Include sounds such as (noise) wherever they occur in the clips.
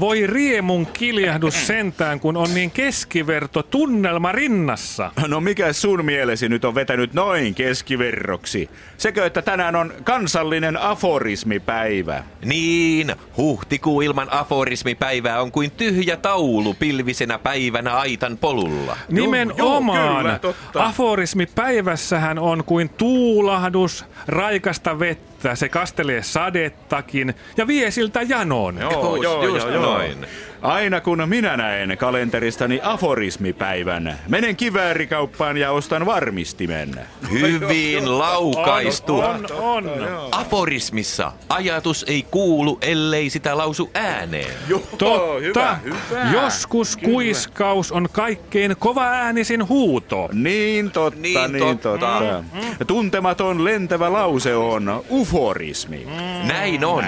Voi riemun kiljahdus (clears throat) sentään, kun on niin keskiverto tunnelma rinnassa. No mikä sun mielesi nyt on vetänyt noin keskiverroksi? Sekö, että tänään on kansallinen aforismipäivä? Niin, huhtikuu ilman aforismipäivää on kuin tyhjä taulu pilvisenä päivänä aitan polulla. Nimenomaan. joo, kyllä, totta. Aforismipäivässähän on kuin tuulahdus, raikasta vettä, se kastelee sadettakin ja vie siltä janon. Joo, just noin. Aina kun minä näen kalenteristani aforismipäivän, menen kiväärikauppaan ja ostan varmistimen. Hyvin laukaistu. On, on, on. Aforismissa ajatus ei kuulu, ellei sitä lausu ääneen. Totta. Joskus kuiskaus on kaikkein kova äänisin huuto. Niin totta, Niin niin, totta. totta. Tuntematon lentävä lause on uforismi. Näin on.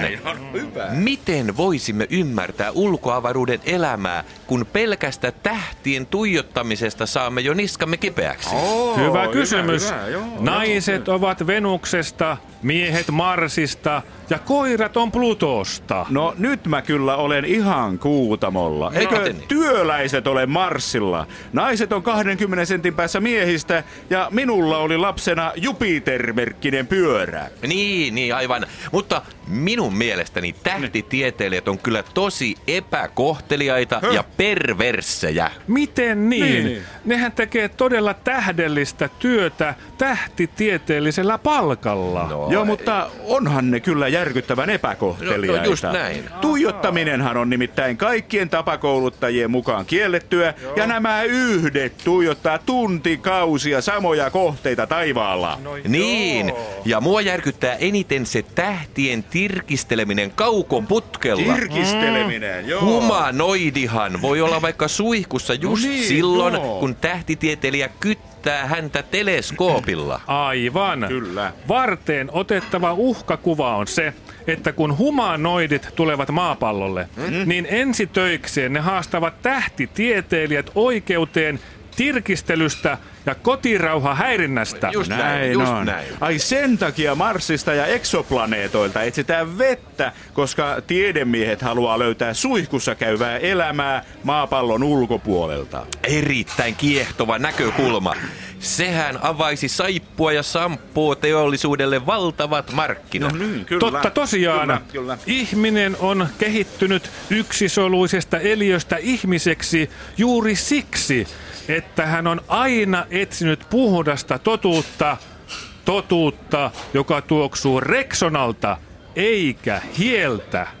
Miten voisimme ymmärtää ulkoavaruuden elämää, kun pelkästä tähtien tuijottamisesta saamme jo niskamme kipeäksi? Oh, Hyvä kysymys. hyvä, joo, Naiset ovat Venuksesta, miehet Marsista ja koirat on Plutosta. No nyt mä kyllä olen ihan kuutamolla. Eikö miten niin? työläiset ole Marsilla? Naiset on 20 sentin päässä miehistä ja minulla oli lapsena Jupiter-merkkinen pyörä. Niin, niin aivan. Mutta minun mielestäni tähtitieteilijät on kyllä tosi epäkohteliaita ja perversejä. Miten niin? Niin. niin? Nehän tekee todella tähdellistä työtä tähtitieteellisellä palkalla. No, Joo, mutta onhan ne kyllä järkyttävän epäkohteliaita. No, no just näin. Tuijottaminenhan on nimittäin kaikkien tapakouluttajien mukaan kiellettyä, ja nämä yhdet tuijottaa tuntikausia samoja kohteita taivaalla. Niin, ja mua järkyttää eniten se tähtien tirkisteleminen kaukoputkella. Tirkisteleminen, joo. Humanoidihan voi olla vaikka suihkussa just niin, silloin, joo. kun tähtitieteilijä kyttää häntä teleskoopilla. Aivan. Kyllä. Varteen otettava uhkakuva on se, että kun humanoidit tulevat maapallolle, mm. niin ensitöikseen ne haastavat tähtitieteilijät oikeuteen tirkistelystä ja kotirauha häirinnästä. Just näin, Näin just on. näin. Ai sen takia Marsista ja eksoplaneetoilta etsitään vettä, koska tiedemiehet haluaa löytää suihkussa käyvää elämää maapallon ulkopuolelta. Erittäin kiehtova näkökulma. Sehän avaisi saippua ja samppua teollisuudelle valtavat markkinat. niin, kyllä. Totta tosiaan. Kyllä, kyllä. Ihminen on kehittynyt yksisoluisesta eliöstä ihmiseksi juuri siksi, että hän on aina etsinyt puhdasta totuutta, totuutta, joka tuoksuu Rexonalta eikä hieltä.